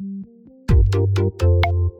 everybody. It's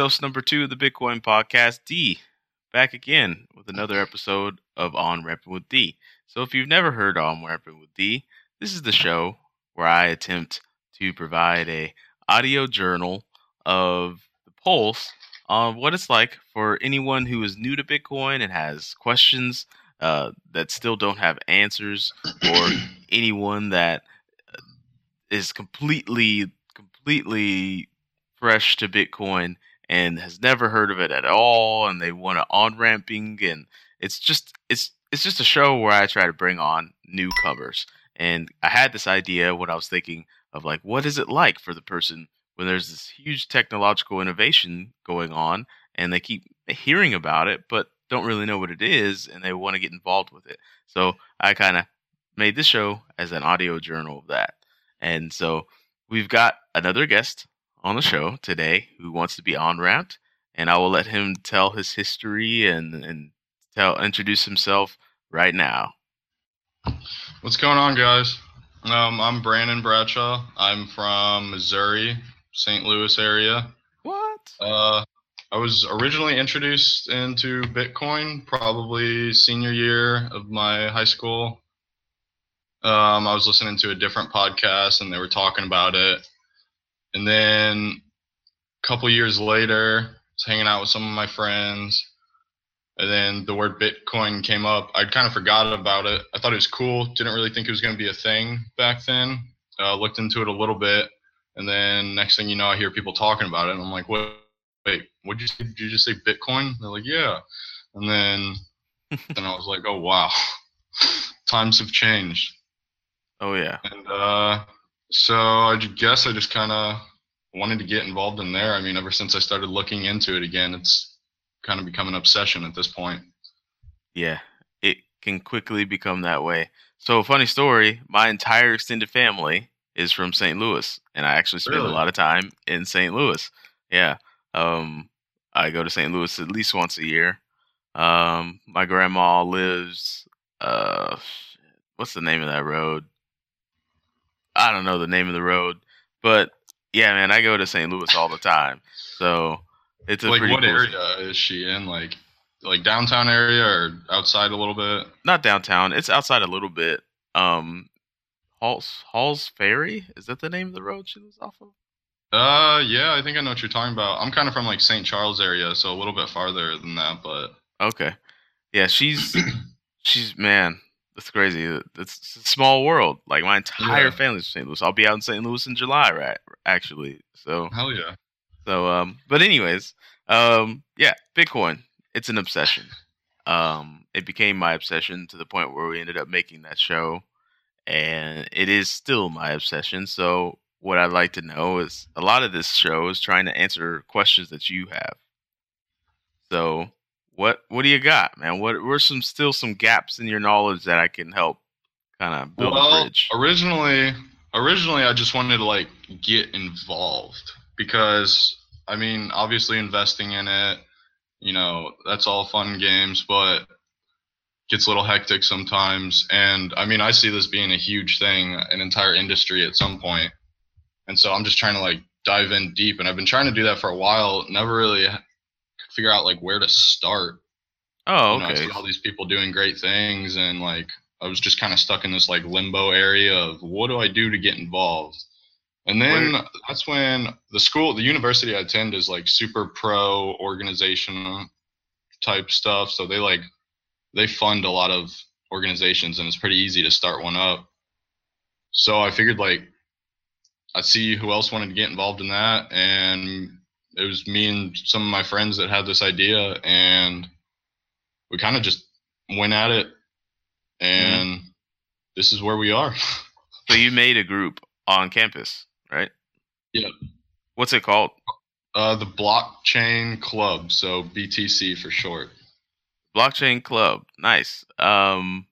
host number two of the Bitcoin podcast, Dee, back again with another episode of On Ramping with Dee. So, if you've never heard On Ramping with Dee, this is the show where I attempt to provide a audio journal of the pulse on what it's like for anyone who is new to Bitcoin and has questions uh, that still don't have answers, or anyone that uh, completely, completely fresh to Bitcoin and has never heard of it at all, and they want to on ramping, and it's just it's it's just a show where I try to bring on newcomers. And I had this idea when I was thinking of like, what is it like for the person when there's this huge technological innovation going on, and they keep hearing about it, but don't really know what it is, and they want to get involved with it. So I kind of made this show as an audio journal of that. And so we've got another guest on the show today who wants to be on ramped, and I will let him tell his history and and tell introduce himself right now. What's going on, guys? Um, I'm Brandon Bradshaw. I'm from Missouri, St. Louis area. What? Uh, I was originally introduced into Bitcoin probably senior year of my high school. Um, I was listening to a different podcast and they were talking about it and then a couple years later, I was hanging out with some of my friends. And then the word Bitcoin came up. I'd kind of forgot about it. I thought it was cool. Didn't really think it was going to be a thing back then. Uh, looked into it a little bit. And then next thing you know, I hear people talking about it. And I'm like, wait, wait, what did you say? Did you just say Bitcoin? They're like, yeah. And then, then I was like, oh, wow. Times have changed. Oh, yeah. And uh, so I guess I just kind of wanted to get involved in there. I mean, ever since I started looking into it again, it's kind of become an obsession at this point. Yeah, it can quickly become that way. So, funny story my entire extended family is from St. Louis, and I actually spend really? a lot of time in St. Louis. Yeah. Um, I go to St. Louis at least once a year. Um, my grandma lives, uh, what's the name of that road? I don't know the name of the road, but yeah, man, I go to St. Louis all the time. So it's a like pretty what cool area is she in? Like like downtown area or outside a little bit? Not downtown. It's outside a little bit. Um, Halls Halls Ferry is that the name of the road she lives off of? Uh, yeah, I think I know what you're talking about. I'm kind of from like St. Charles area, so a little bit farther than that, but okay. Yeah, she's she's man, that's crazy. It's a small world. Like my entire yeah. family's from St. Louis. I'll be out in St. Louis in July, right? Actually, so hell yeah. So, um, but anyways, um, yeah, Bitcoin. It's an obsession. Um, it became my obsession to the point where we ended up making that show, and it is still my obsession. So, what I'd like to know is a lot of this show is trying to answer questions that you have. So, what what do you got, man? What were some still some gaps in your knowledge that I can help kind of build well, a bridge? Originally, originally I just wanted to like get involved because I mean, obviously investing in it, you know, that's all fun games, but gets a little hectic sometimes. And I mean, I see this being a huge thing, an entire industry at some point. And so I'm just trying to like dive in deep. And I've been trying to do that for a while. Never really figure out like where to start. Oh, You know, I okay. see all these people doing great things, and like I was just kind of stuck in this like limbo area of what do I do to get involved. And then that's when the school, the university I attend is like super pro organization type stuff. So they like they fund a lot of organizations, and it's pretty easy to start one up. So I figured like I'd see who else wanted to get involved in that, and it was me and some of my friends that had this idea, and we kind of just went at it, and this is where we are. So you made a group on campus, right? Yeah. What's it called? Uh, the Blockchain Club, so BTC for short. Blockchain Club. Nice. Um,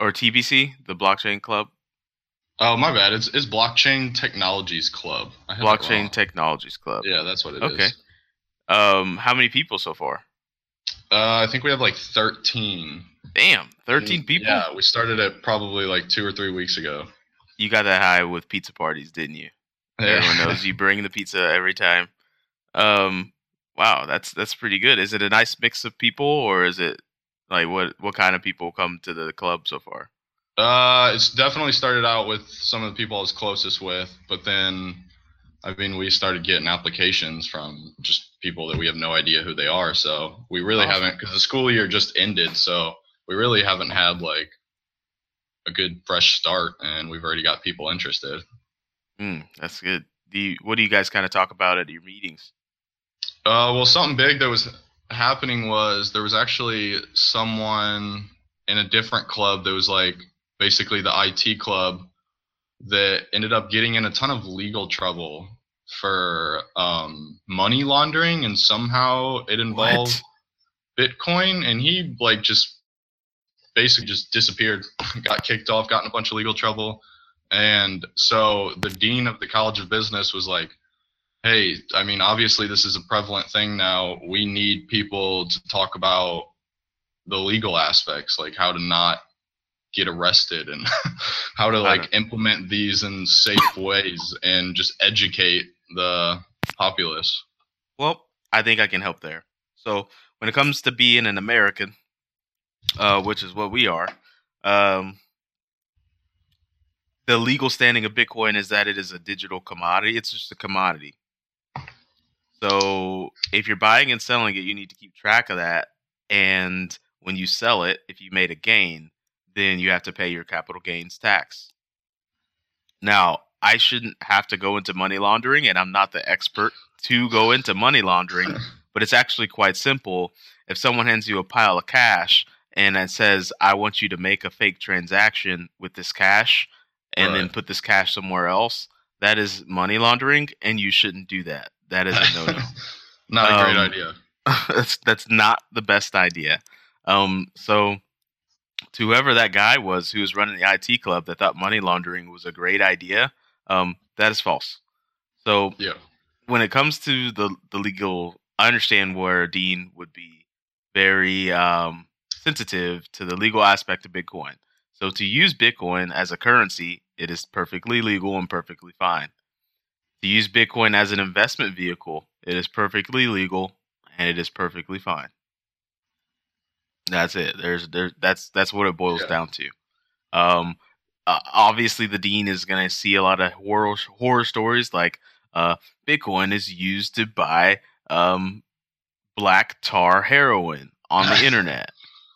or TBC, the Blockchain Club. Oh, my bad. It's it's Blockchain Technologies Club. Blockchain. Technologies Club. Yeah, that's what it is. Okay. Um, how many people so far? Uh, I think we have like 13. Damn, thirteen people. Yeah, we started it probably like two or three weeks ago. You got that high with pizza parties, didn't you? Everyone knows you bring the pizza every time. Um, wow, that's that's pretty good. Is it a nice mix of people, or is it like what what kind of people come to the club so far? Uh, it's definitely started out with some of the people I was closest with, but then, I mean, we started getting applications from just people that we have no idea who they are. So we really Awesome. haven't, because the school year just ended, so we really haven't had like a good fresh start, and we've already got people interested. Hmm, that's good. You, what do you guys kind of talk about at your meetings? Uh, well, something big that was happening was there was actually someone in a different club that was like basically the IT club that ended up getting in a ton of legal trouble for um, money laundering, and somehow it involved Bitcoin, and he like just basically just disappeared, got kicked off, got in a bunch of legal trouble, and so the dean of the College of Business was like hey, I mean, obviously this is a prevalent thing now. We need people to talk about the legal aspects, like how to not get arrested and how to like implement these in safe ways and just educate the populace. Well, I think I can help there. So when it comes to being an American, uh, which is what we are, um, the legal standing of Bitcoin is that it is a digital commodity. It's just a commodity. So if you're buying and selling it, you need to keep track of that. And when you sell it, if you made a gain, then you have to pay your capital gains tax. Now, I shouldn't have to go into money laundering, and I'm not the expert to go into money laundering, but it's actually quite simple. If someone hands you a pile of cash and it says, I want you to make a fake transaction with this cash and then put this cash somewhere else, that is money laundering, and you shouldn't do that. That is a no no. Not a great Um, idea. that's that's not the best idea. Um, so to whoever that guy was who was running the IT club that thought money laundering was a great idea, um, that is false. So Yeah. when it comes to the the legal, I understand where Dean would be very um, sensitive to the legal aspect of Bitcoin. So to use Bitcoin as a currency, it is perfectly legal and perfectly fine. To use Bitcoin as an investment vehicle, it is perfectly legal and it is perfectly fine. That's it. There's there. That's that's what it boils Yeah. down to. Um, uh, obviously, the dean is going to see a lot of horror horror stories like uh, Bitcoin is used to buy um, black tar heroin on the internet.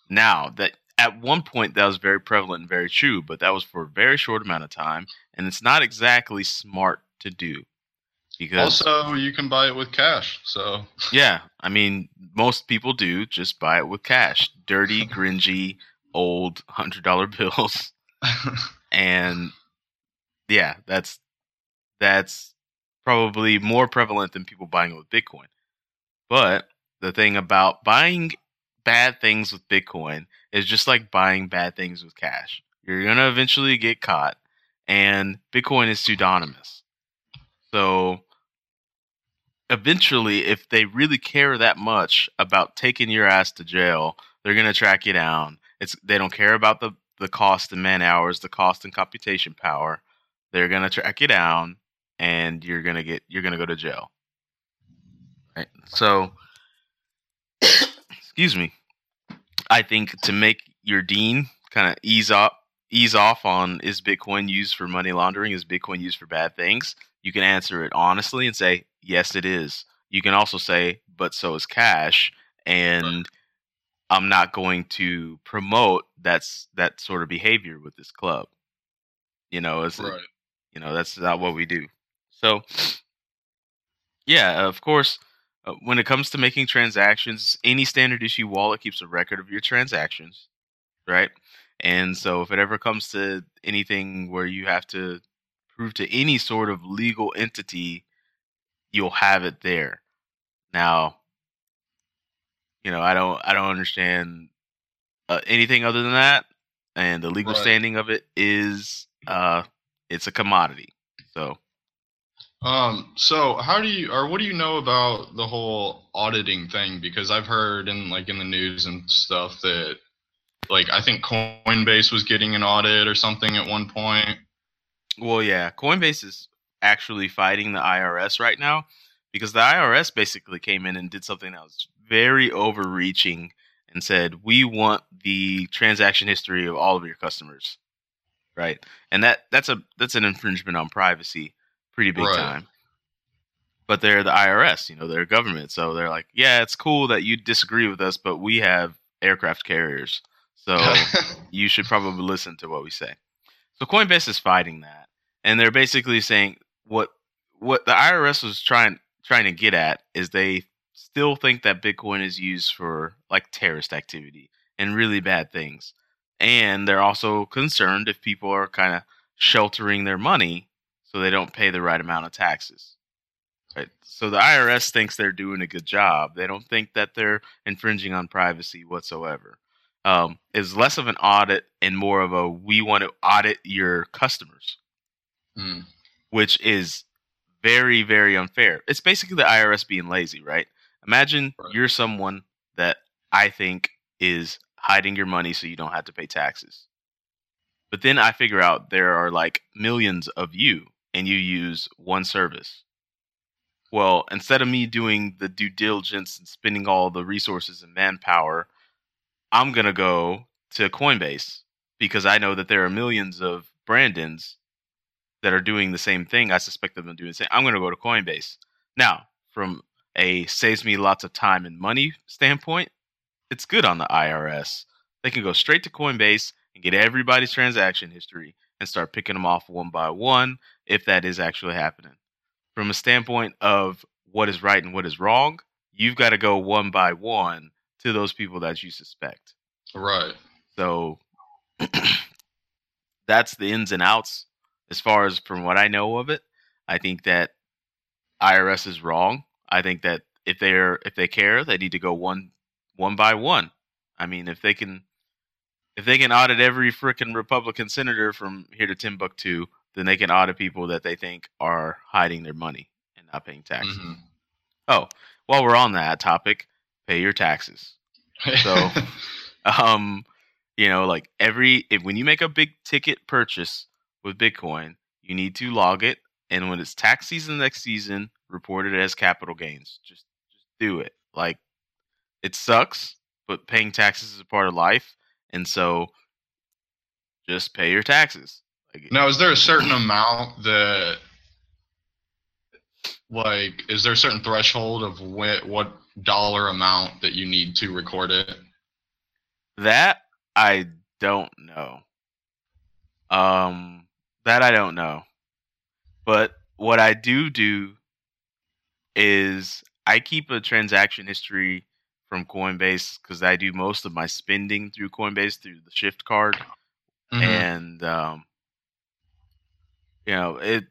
Now that at one point that was very prevalent and very true, but that was for a very short amount of time, and it's not exactly smart to do because Also, you can buy it with cash. So yeah, I mean most people do just buy it with cash, dirty, gringy, old hundred dollar bills, and yeah, that's that's probably more prevalent than people buying it with Bitcoin. But the thing about buying bad things with Bitcoin is just like buying bad things with cash. You're gonna eventually get caught, and Bitcoin is pseudonymous. So eventually, if they really care that much about taking your ass to jail they're gonna track you down. It's they don't care about the the cost in man hours, the cost in computation power. They're gonna track you down, and you're gonna get you're gonna go to jail. Right. So, excuse me. I think to make your dean kind of ease up ease off on is Bitcoin used for money laundering? Is Bitcoin used for bad things? You can answer it honestly and say, yes, it is. You can also say, but so is cash. And I'm not going to promote that's that sort of behavior with this club. You know, it's Right. you know that's not what we do. So, yeah, of course, uh, when it comes to making transactions, any standard issue wallet keeps a record of your transactions, right? And so, if it ever comes to anything where you have to prove to any sort of legal entity, you'll have it there. Now, you know, I don't, I don't understand uh, anything other than that, and the legal Right. standing of it is, uh, it's a commodity. So, Um, so how do you or what do you know about the whole auditing thing? Because I've heard in like in the news and stuff that like I think Coinbase was getting an audit or something at one point. Well, yeah, Coinbase is actually fighting the IRS right now because the IRS basically came in and did something that was very overreaching and said, "We want the transaction history of all of your customers." Right? And that that's a that's an infringement on privacy pretty big Right. time. But they're the IRS, you know, they're government, so they're like, "Yeah, it's cool that you disagree with us, but we have aircraft carriers." So you should probably listen to what we say. So Coinbase is fighting that, and they're basically saying what what the IRS was trying trying to get at is they still think that Bitcoin is used for like terrorist activity and really bad things, and they're also concerned if people are kind of sheltering their money so they don't pay the right amount of taxes. Right. So the IRS thinks they're doing a good job. They don't think that they're infringing on privacy whatsoever um, is less of an audit and more of a we want to audit your customers, Hmm. Which is very, very unfair. It's basically the IRS being lazy, right? Imagine Right. you're someone that I think is hiding your money so you don't have to pay taxes. But then I figure out there are like millions of you and you use one service. Well, instead of me doing the due diligence and spending all the resources and manpower, I'm going to go to Coinbase because I know that there are millions of Brandons that are doing the same thing. I suspect them of doing the same. I'm going to go to Coinbase. Now, from a saves me lots of time and money standpoint, it's good on the IRS. They can go straight to Coinbase and get everybody's transaction history and start picking them off one by one if that is actually happening. From a standpoint of what is right and what is wrong, you've got to go one by one to those people that you suspect. Right. So that's the ins and outs as far as from what I know of it. I think that IRS is wrong. I think that if they're if they care, they need to go one one by one. I mean, if they can if they can audit every frickin' Republican senator from here to Timbuktu, then they can audit people that they think are hiding their money and not paying taxes. Mhm. Oh, while we're on that topic, pay your taxes So- um you know like every if when you make a big ticket purchase with bitcoin you need to log it and when it's tax season next season report it as capital gains just just do it like it sucks but paying taxes is a part of life and so just pay your taxes like now, is there a certain amount that, like, is there a certain threshold of what, what dollar amount that you need to record it? That I don't know. Um, that I don't know. But what I do do is I keep a transaction history from Coinbase because I do most of my spending through Coinbase through the Shift card, Mhm. and um, you know it.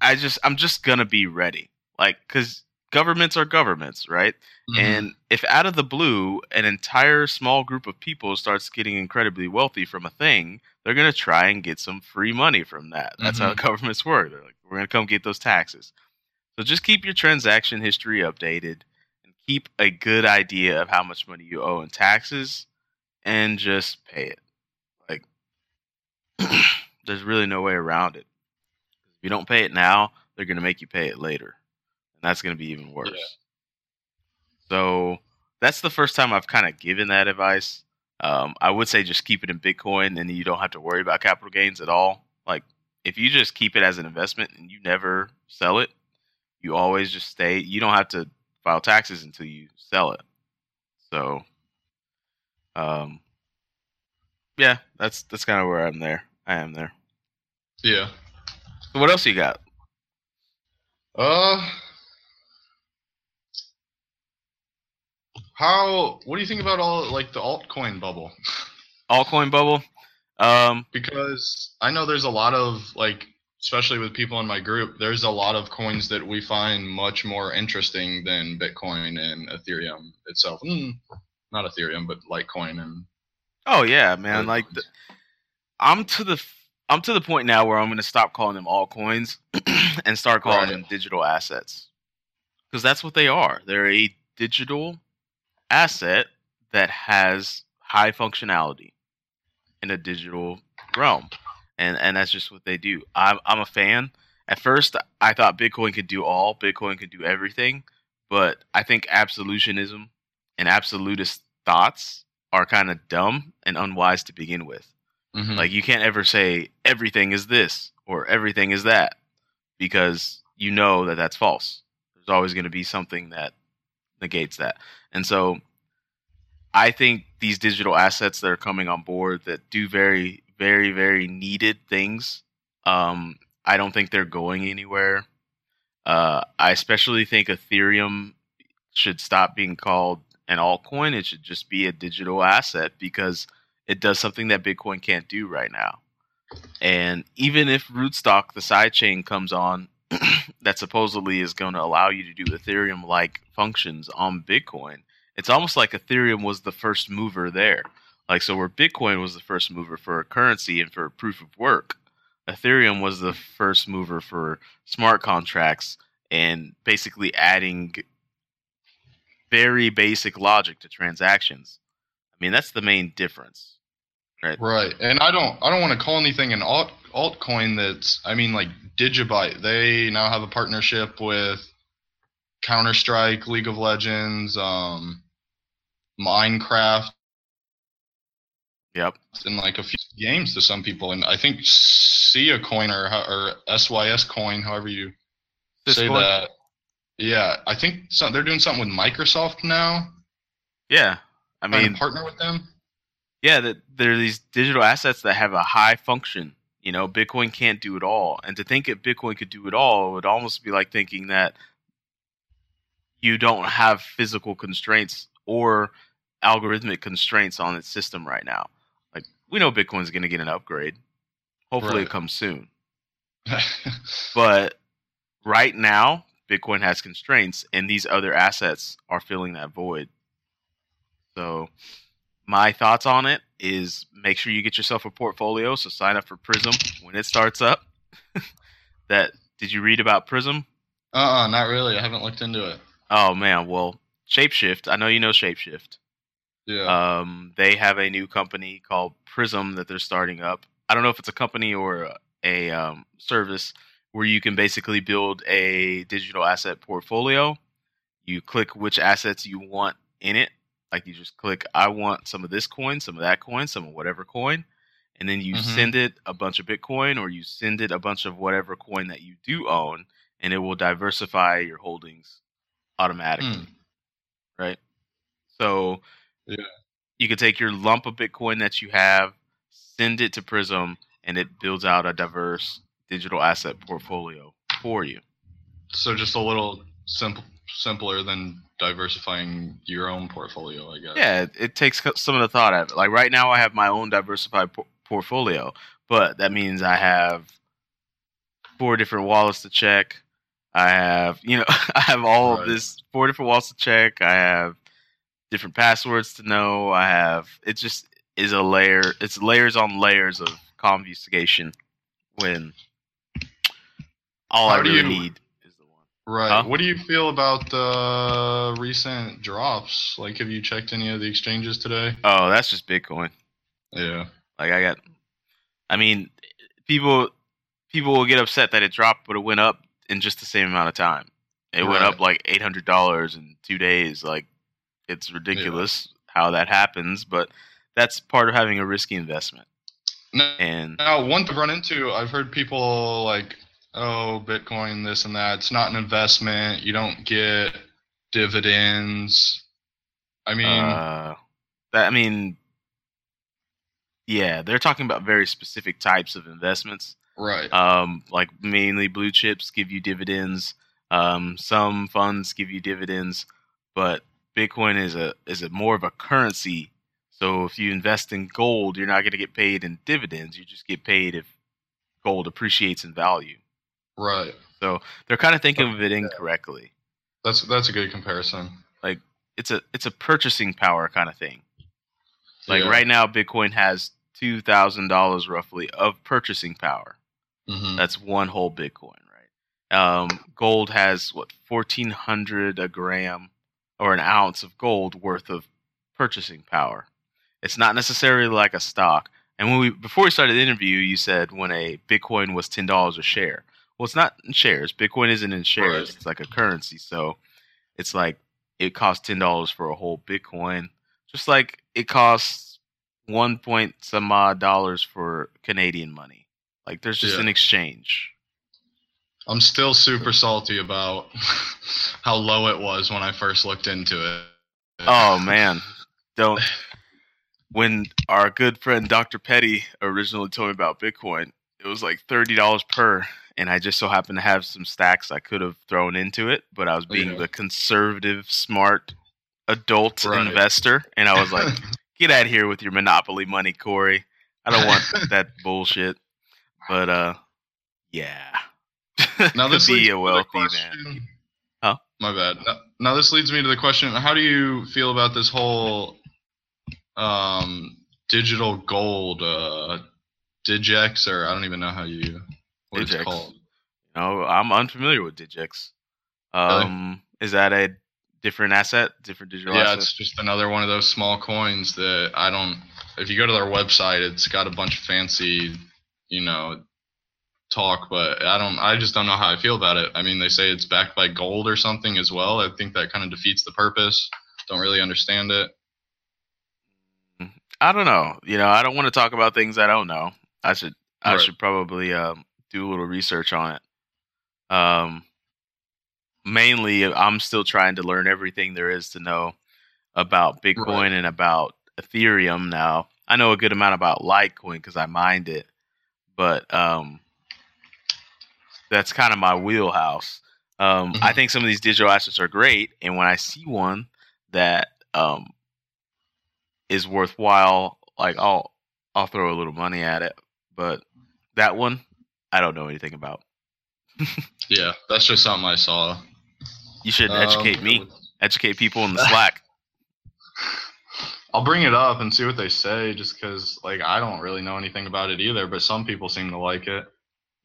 I just I'm just gonna be ready, like because governments are governments, right? Mhm. And if out of the blue, an entire small group of people starts getting incredibly wealthy from a thing, they're going to try and get some free money from that. That's how governments work. They're like, we're going to come get those taxes. So just keep your transaction history updated and keep a good idea of how much money you owe in taxes and just pay it. Like, there's really no way around it. If you don't pay it now, they're going to make you pay it later. That's going to be even worse. Yeah. So, that's the first time I've kind of given that advice. Um, I would say just keep it in Bitcoin and you don't have to worry about capital gains at all. Like, if you just keep it as an investment and you never sell it, you always just stay. You don't have to file taxes until you sell it. So, um, yeah, that's that's kind of where I'm there. I am there. Yeah. So what else you got? Uh, how? What do you think about all like the altcoin bubble? Altcoin bubble. Um, because I know there's a lot of like, especially with people in my group, there's a lot of coins that we find much more interesting than Bitcoin and Ethereum itself. Mm, not Ethereum, but Litecoin and. oh yeah, man. other Like, the, I'm to the I'm to the point now where I'm going to stop calling them altcoins and start calling Right. them digital assets because that's what they are. They're a digital asset that has high functionality in a digital realm, and and that's just what they do. I'm I'm a fan. At first, I thought Bitcoin could do all. Bitcoin could do everything, but I think absolutionism and absolutist thoughts are kind of dumb and unwise to begin with. Mhm. Like you can't ever say everything is this or everything is that because you know that that's false. There's always going to be something that negates that. And so I think these digital assets that are coming on board that do very very very needed things um I don't think they're going anywhere. Uh I especially think Ethereum should stop being called an altcoin. It should just be a digital asset because it does something that Bitcoin can't do right now. And even if Rootstock, the sidechain, comes on that supposedly is going to allow you to do Ethereum like functions on Bitcoin, it's almost like Ethereum was the first mover there. Like, so where Bitcoin was the first mover for a currency and for proof of work, Ethereum was the first mover for smart contracts and basically adding very basic logic to transactions. I mean, that's the main difference. Right, and I don't I don't want to call anything an alt altcoin that's I mean like Digibyte. They now have a partnership with Counter Strike, League of Legends, um, Minecraft, Yep. and like a few games to some people. And I think Sia Coin or or SYS Coin, however you say Syscoin? that. Yeah, I think so, they're doing something with Microsoft now. Yeah. I mean, partner with them. yeah, that there are these digital assets that have a high function. You know, Bitcoin can't do it all. And to think that Bitcoin could do it all would almost be like thinking that you don't have physical constraints or algorithmic constraints on its system right now. Like, we know Bitcoin's going to get an upgrade. Hopefully, Right. it comes soon. But right now, Bitcoin has constraints, and these other assets are filling that void. So, my thoughts on it is make sure you get yourself a portfolio. So, sign up for Prism when it starts up. that did you read about Prism? uh-uh, not really. I haven't looked into it. Oh man, well, Shapeshift. I know you know Shapeshift. Yeah. Um, they have a new company called Prism that they're starting up. I don't know if it's a company or a, a um, service where you can basically build a digital asset portfolio. You click which assets you want in it. Like you just click, I want some of this coin, some of that coin, some of whatever coin. And then you Mhm. send it a bunch of Bitcoin or you send it a bunch of whatever coin that you do own, and it will diversify your holdings automatically Hmm. right? So Yeah. you could take your lump of Bitcoin that you have, send it to Prism, and it builds out a diverse digital asset portfolio for you. So just a little simple, simpler than diversifying your own portfolio, I guess. Yeah, it, it takes some of the thought out of it. Like right now, I have my own diversified por- portfolio, but that means I have four different wallets to check. I have, you know, I have all Right. of this four different wallets to check. I have different passwords to know. I have it just is a layer. It's layers on layers of convuscation when all How I really you- need is the one. Right. Huh? What do you feel about the recent drops? Like, have you checked any of the exchanges today? Oh, that's just Bitcoin. Yeah. Like I got, I mean, people people will get upset that it dropped, but it went up in just the same amount of time. It went up like eight hundred dollars in two days. Like it's ridiculous how that happens, but that's part of having a risky investment. Now, And now, one to run into, I've heard people like, "Oh, Bitcoin, this and that. It's not an investment. You don't get dividends." I mean, uh, that I mean, yeah, they're talking about very specific types of investments. right. um, like mainly blue chips give you dividends. Um, some funds give you dividends, but Bitcoin is a is a more of a currency. So if you invest in gold, you're not going to get paid in dividends. You just get paid if gold appreciates in value. Right. So they're kind of thinking of it incorrectly. That's that's a good comparison. Like it's a it's a purchasing power kind of thing. Like Yeah. right now, Bitcoin has two thousand dollars roughly of purchasing power. Mhm. That's one whole Bitcoin, right? Um, gold has what fourteen hundred a gram or an ounce of gold worth of purchasing power. It's not necessarily like a stock. And when we before we started the interview, you said when a Bitcoin was ten dollars a share. Well, it's not in shares. Bitcoin isn't in shares. Right. It's like a currency. So it's like it costs ten dollars for a whole Bitcoin, just like it costs one point some odd dollars for Canadian money. Like there's just Yeah. an exchange. I'm still super salty about how low it was when I first looked into it. Oh man, don't. When our good friend Dr. Petty originally told me about Bitcoin, it was like thirty dollars per, and I just so happened to have some stacks I could have thrown into it, but I was being Yeah. the conservative, smart adult Right. investor, and I was like, "Get out of here with your monopoly money, Corey. I don't want that bullshit." But uh, yeah, now this be leads a me to the wealthy man. question- Huh? My bad. Now, now this leads me to the question: How do you feel about this whole um, digital gold, uh, Digix, or I don't even know how you what Digix. it's called? No, I'm unfamiliar with Digix. Um, is that a different asset, different digital Yeah, asset? it's just another one of those small coins that I don't. If you go to their website, it's got a bunch of fancy, you know, talk, but I don't. I just don't know how I feel about it. I mean, they say it's backed by gold or something as well. I think that kind of defeats the purpose. Don't really understand it. I don't know. You know, I don't want to talk about things I don't know. I should I Right. should probably um, do a little research on it. Um, mainly, I'm still trying to learn everything there is to know about Bitcoin Right. and about Ethereum. Now, I know a good amount about Litecoin because I mined it, but um, that's kind of my wheelhouse. Um, I Mhm. think some of these digital assets are great, and when I see one that um, is worthwhile, like I'll I'll throw a little money at it. But that one, I don't know anything about. Yeah, that's just something I saw. You should Um, educate me, educate people in the Slack. I'll bring it up and see what they say, just because like I don't really know anything about it either. But some people seem to like it.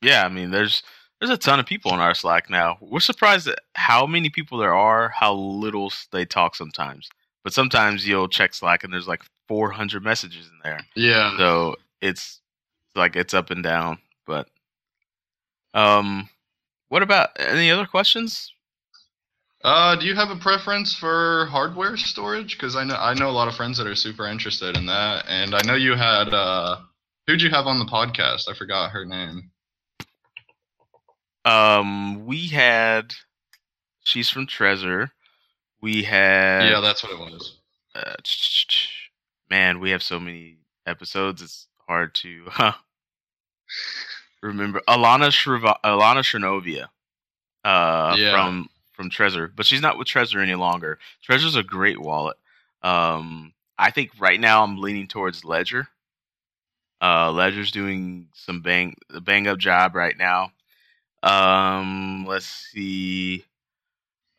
Yeah, I mean, there's there's a ton of people in our Slack now. We're surprised at how many people there are, how little they talk sometimes. But sometimes you'll check Slack and there's like 400 messages in there. Yeah. So it's like it's up and down. But um, what about any other questions? Uh, do you have a preference for hardware storage? Because I know I know a lot of friends that are super interested in that, and I know you had uh, who'd you have on the podcast? I forgot her name. Um, we had she's from Trezor. We had yeah, that's what it was. uh, man, we have so many episodes. It's hard to huh, remember. Alana Shriva- Alana Shrinovia, uh, Yeah. from from Trezor, but she's not with Trezor any longer. Trezor's a great wallet. Um, I think right now I'm leaning towards Ledger. Uh, Ledger's doing some bang bang up job right now. Um, let's see.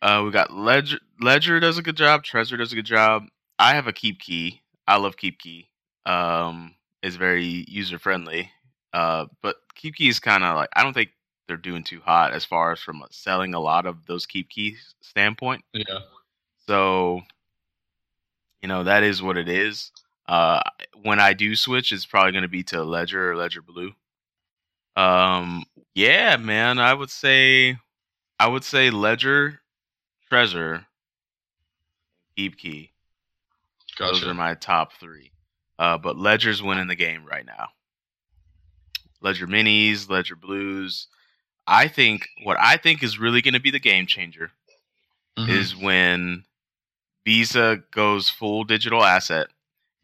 Uh, we got Ledger. Ledger does a good job. Trezor does a good job. I have a Keep Key. I love Keep Key. Um, it's very user friendly. Uh, but Keep Key is kind of like I don't think they're doing too hot as far as from selling a lot of those keep keys standpoint. Yeah. So, you know, that is what it is. Uh, when I do switch, it's probably going to be to Ledger or Ledger Blue. Um, yeah, man, I would say, I would say Ledger, Trezor, Keep Key. Those are my top three. Uh, but Ledger's winning the game right now. Ledger Minis, Ledger Blues. I think what I think is really going to be the game changer Mhm. is when Visa goes full digital asset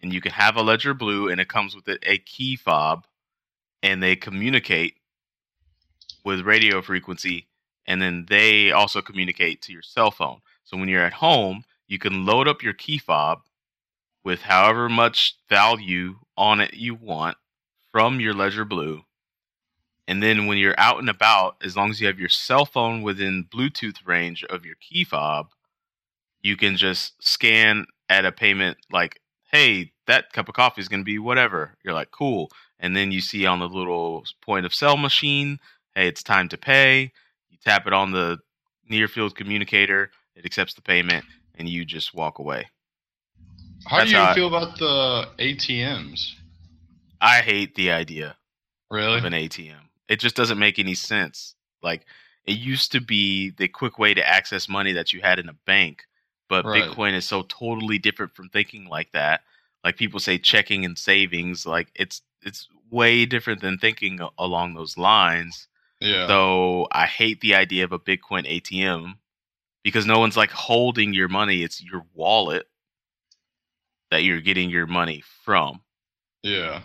and you can have a Ledger Blue and it comes with it a key fob and they communicate with radio frequency and then they also communicate to your cell phone. So when you're at home, you can load up your key fob with however much value on it you want from your Ledger Blue. And then when you're out and about, as long as you have your cell phone within Bluetooth range of your key fob, you can just scan at a payment like, hey, that cup of coffee is going to be whatever. You're like, cool. And then you see on the little point of sale machine, hey, it's time to pay. You tap it on the near field communicator, it accepts the payment, and you just walk away. How That's do you how I- feel about the ATMs? I hate the idea Really? of an ATM. It just doesn't make any sense. Like it used to be the quick way to access money that you had in a bank, but Right. Bitcoin is so totally different from thinking like that. Like people say checking and savings, like it's it's way different than thinking along those lines. Yeah. So I hate the idea of a Bitcoin ATM because no one's like holding your money. It's your wallet that you're getting your money from. yeah.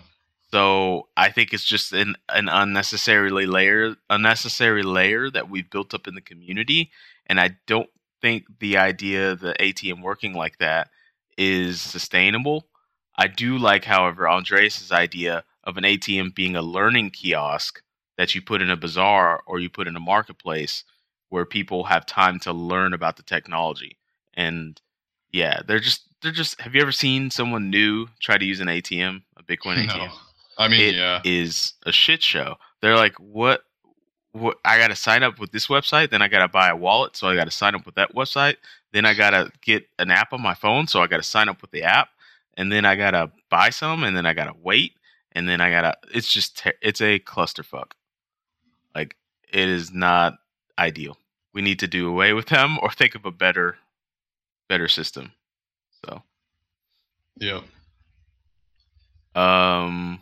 So I think it's just an, an unnecessarily layer unnecessary layer that we've built up in the community. And I don't think the idea of the ATM working like that is sustainable. I do like, however, Andreas's idea of an ATM being a learning kiosk that you put in a bazaar or you put in a marketplace where people have time to learn about the technology. And yeah, they're just they're just have you ever seen someone new try to use an ATM, a Bitcoin ATM? I mean, It yeah. is a shit show. They're like, what? What? I got to sign up with this website, then I got to buy a wallet, so I got to sign up with that website. Then I got to get an app on my phone, so I got to sign up with the app, and then I got to buy some, and then I got to wait, and then I got to. It's just ter- it's a clusterfuck. Like it is not ideal. We need to do away with them or think of a better, better system. So, Yep. Um,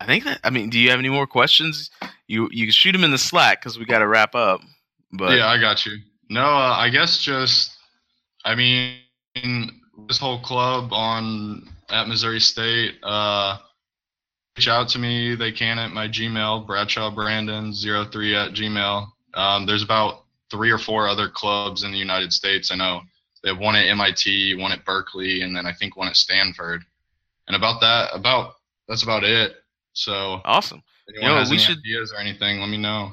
I think that. I mean, do you have any more questions? You you can shoot them in the Slack because we got to wrap up. But yeah, I got you. No, uh, I guess just, I mean, this whole club on at Missouri State, uh, reach out to me. They can at my Gmail, Bradshaw Brandon 03 at Gmail. Um, there's about three or four other clubs in the United States. I know they have one at MIT, one at Berkeley, and then I think one at Stanford. And about that, about that's about it. So awesome. anyone Yo, has we any should- ideas or anything, let me know.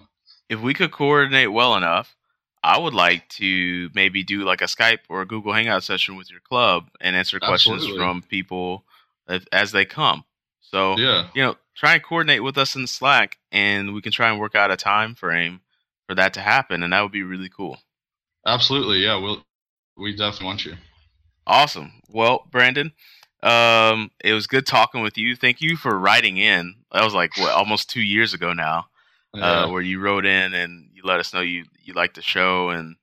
If we could coordinate well enough, I would like to maybe do like a Skype or a Google Hangout session with your club and answer questions Absolutely. from people as, as they come. So Yeah. you know, try and coordinate with us in Slack, and we can try and work out a time frame for that to happen, and that would be really cool. Absolutely, yeah. We'll we definitely want you. Awesome. Well, Brandon, um, it was good talking with you. Thank you for writing in. That was like what almost two years ago now, uh, where you wrote in and you let us know you you liked the show and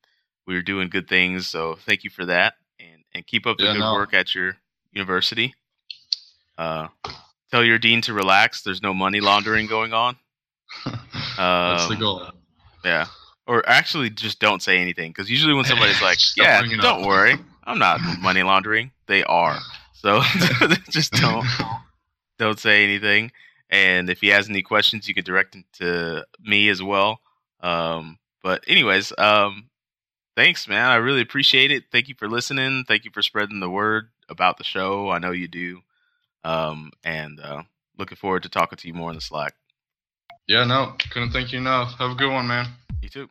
we were doing good things. So thank you for that, and and keep up the Yeah, good no. work at your university. Uh, tell your dean to relax. There's no money laundering going on. That's the Um, goal. Yeah. Or actually, just don't say anything because usually when somebody's like, "Yeah, don't up." worry, I'm not money laundering," they are. So just don't don't say anything. And if he has any questions, you can direct them to me as well. Um, but anyways, um, thanks, man. I really appreciate it. Thank you for listening. Thank you for spreading the word about the show. I know you do. Um, and uh, looking forward to talking to you more in the Slack. Yeah, no, couldn't thank you enough. Have a good one, man. You too.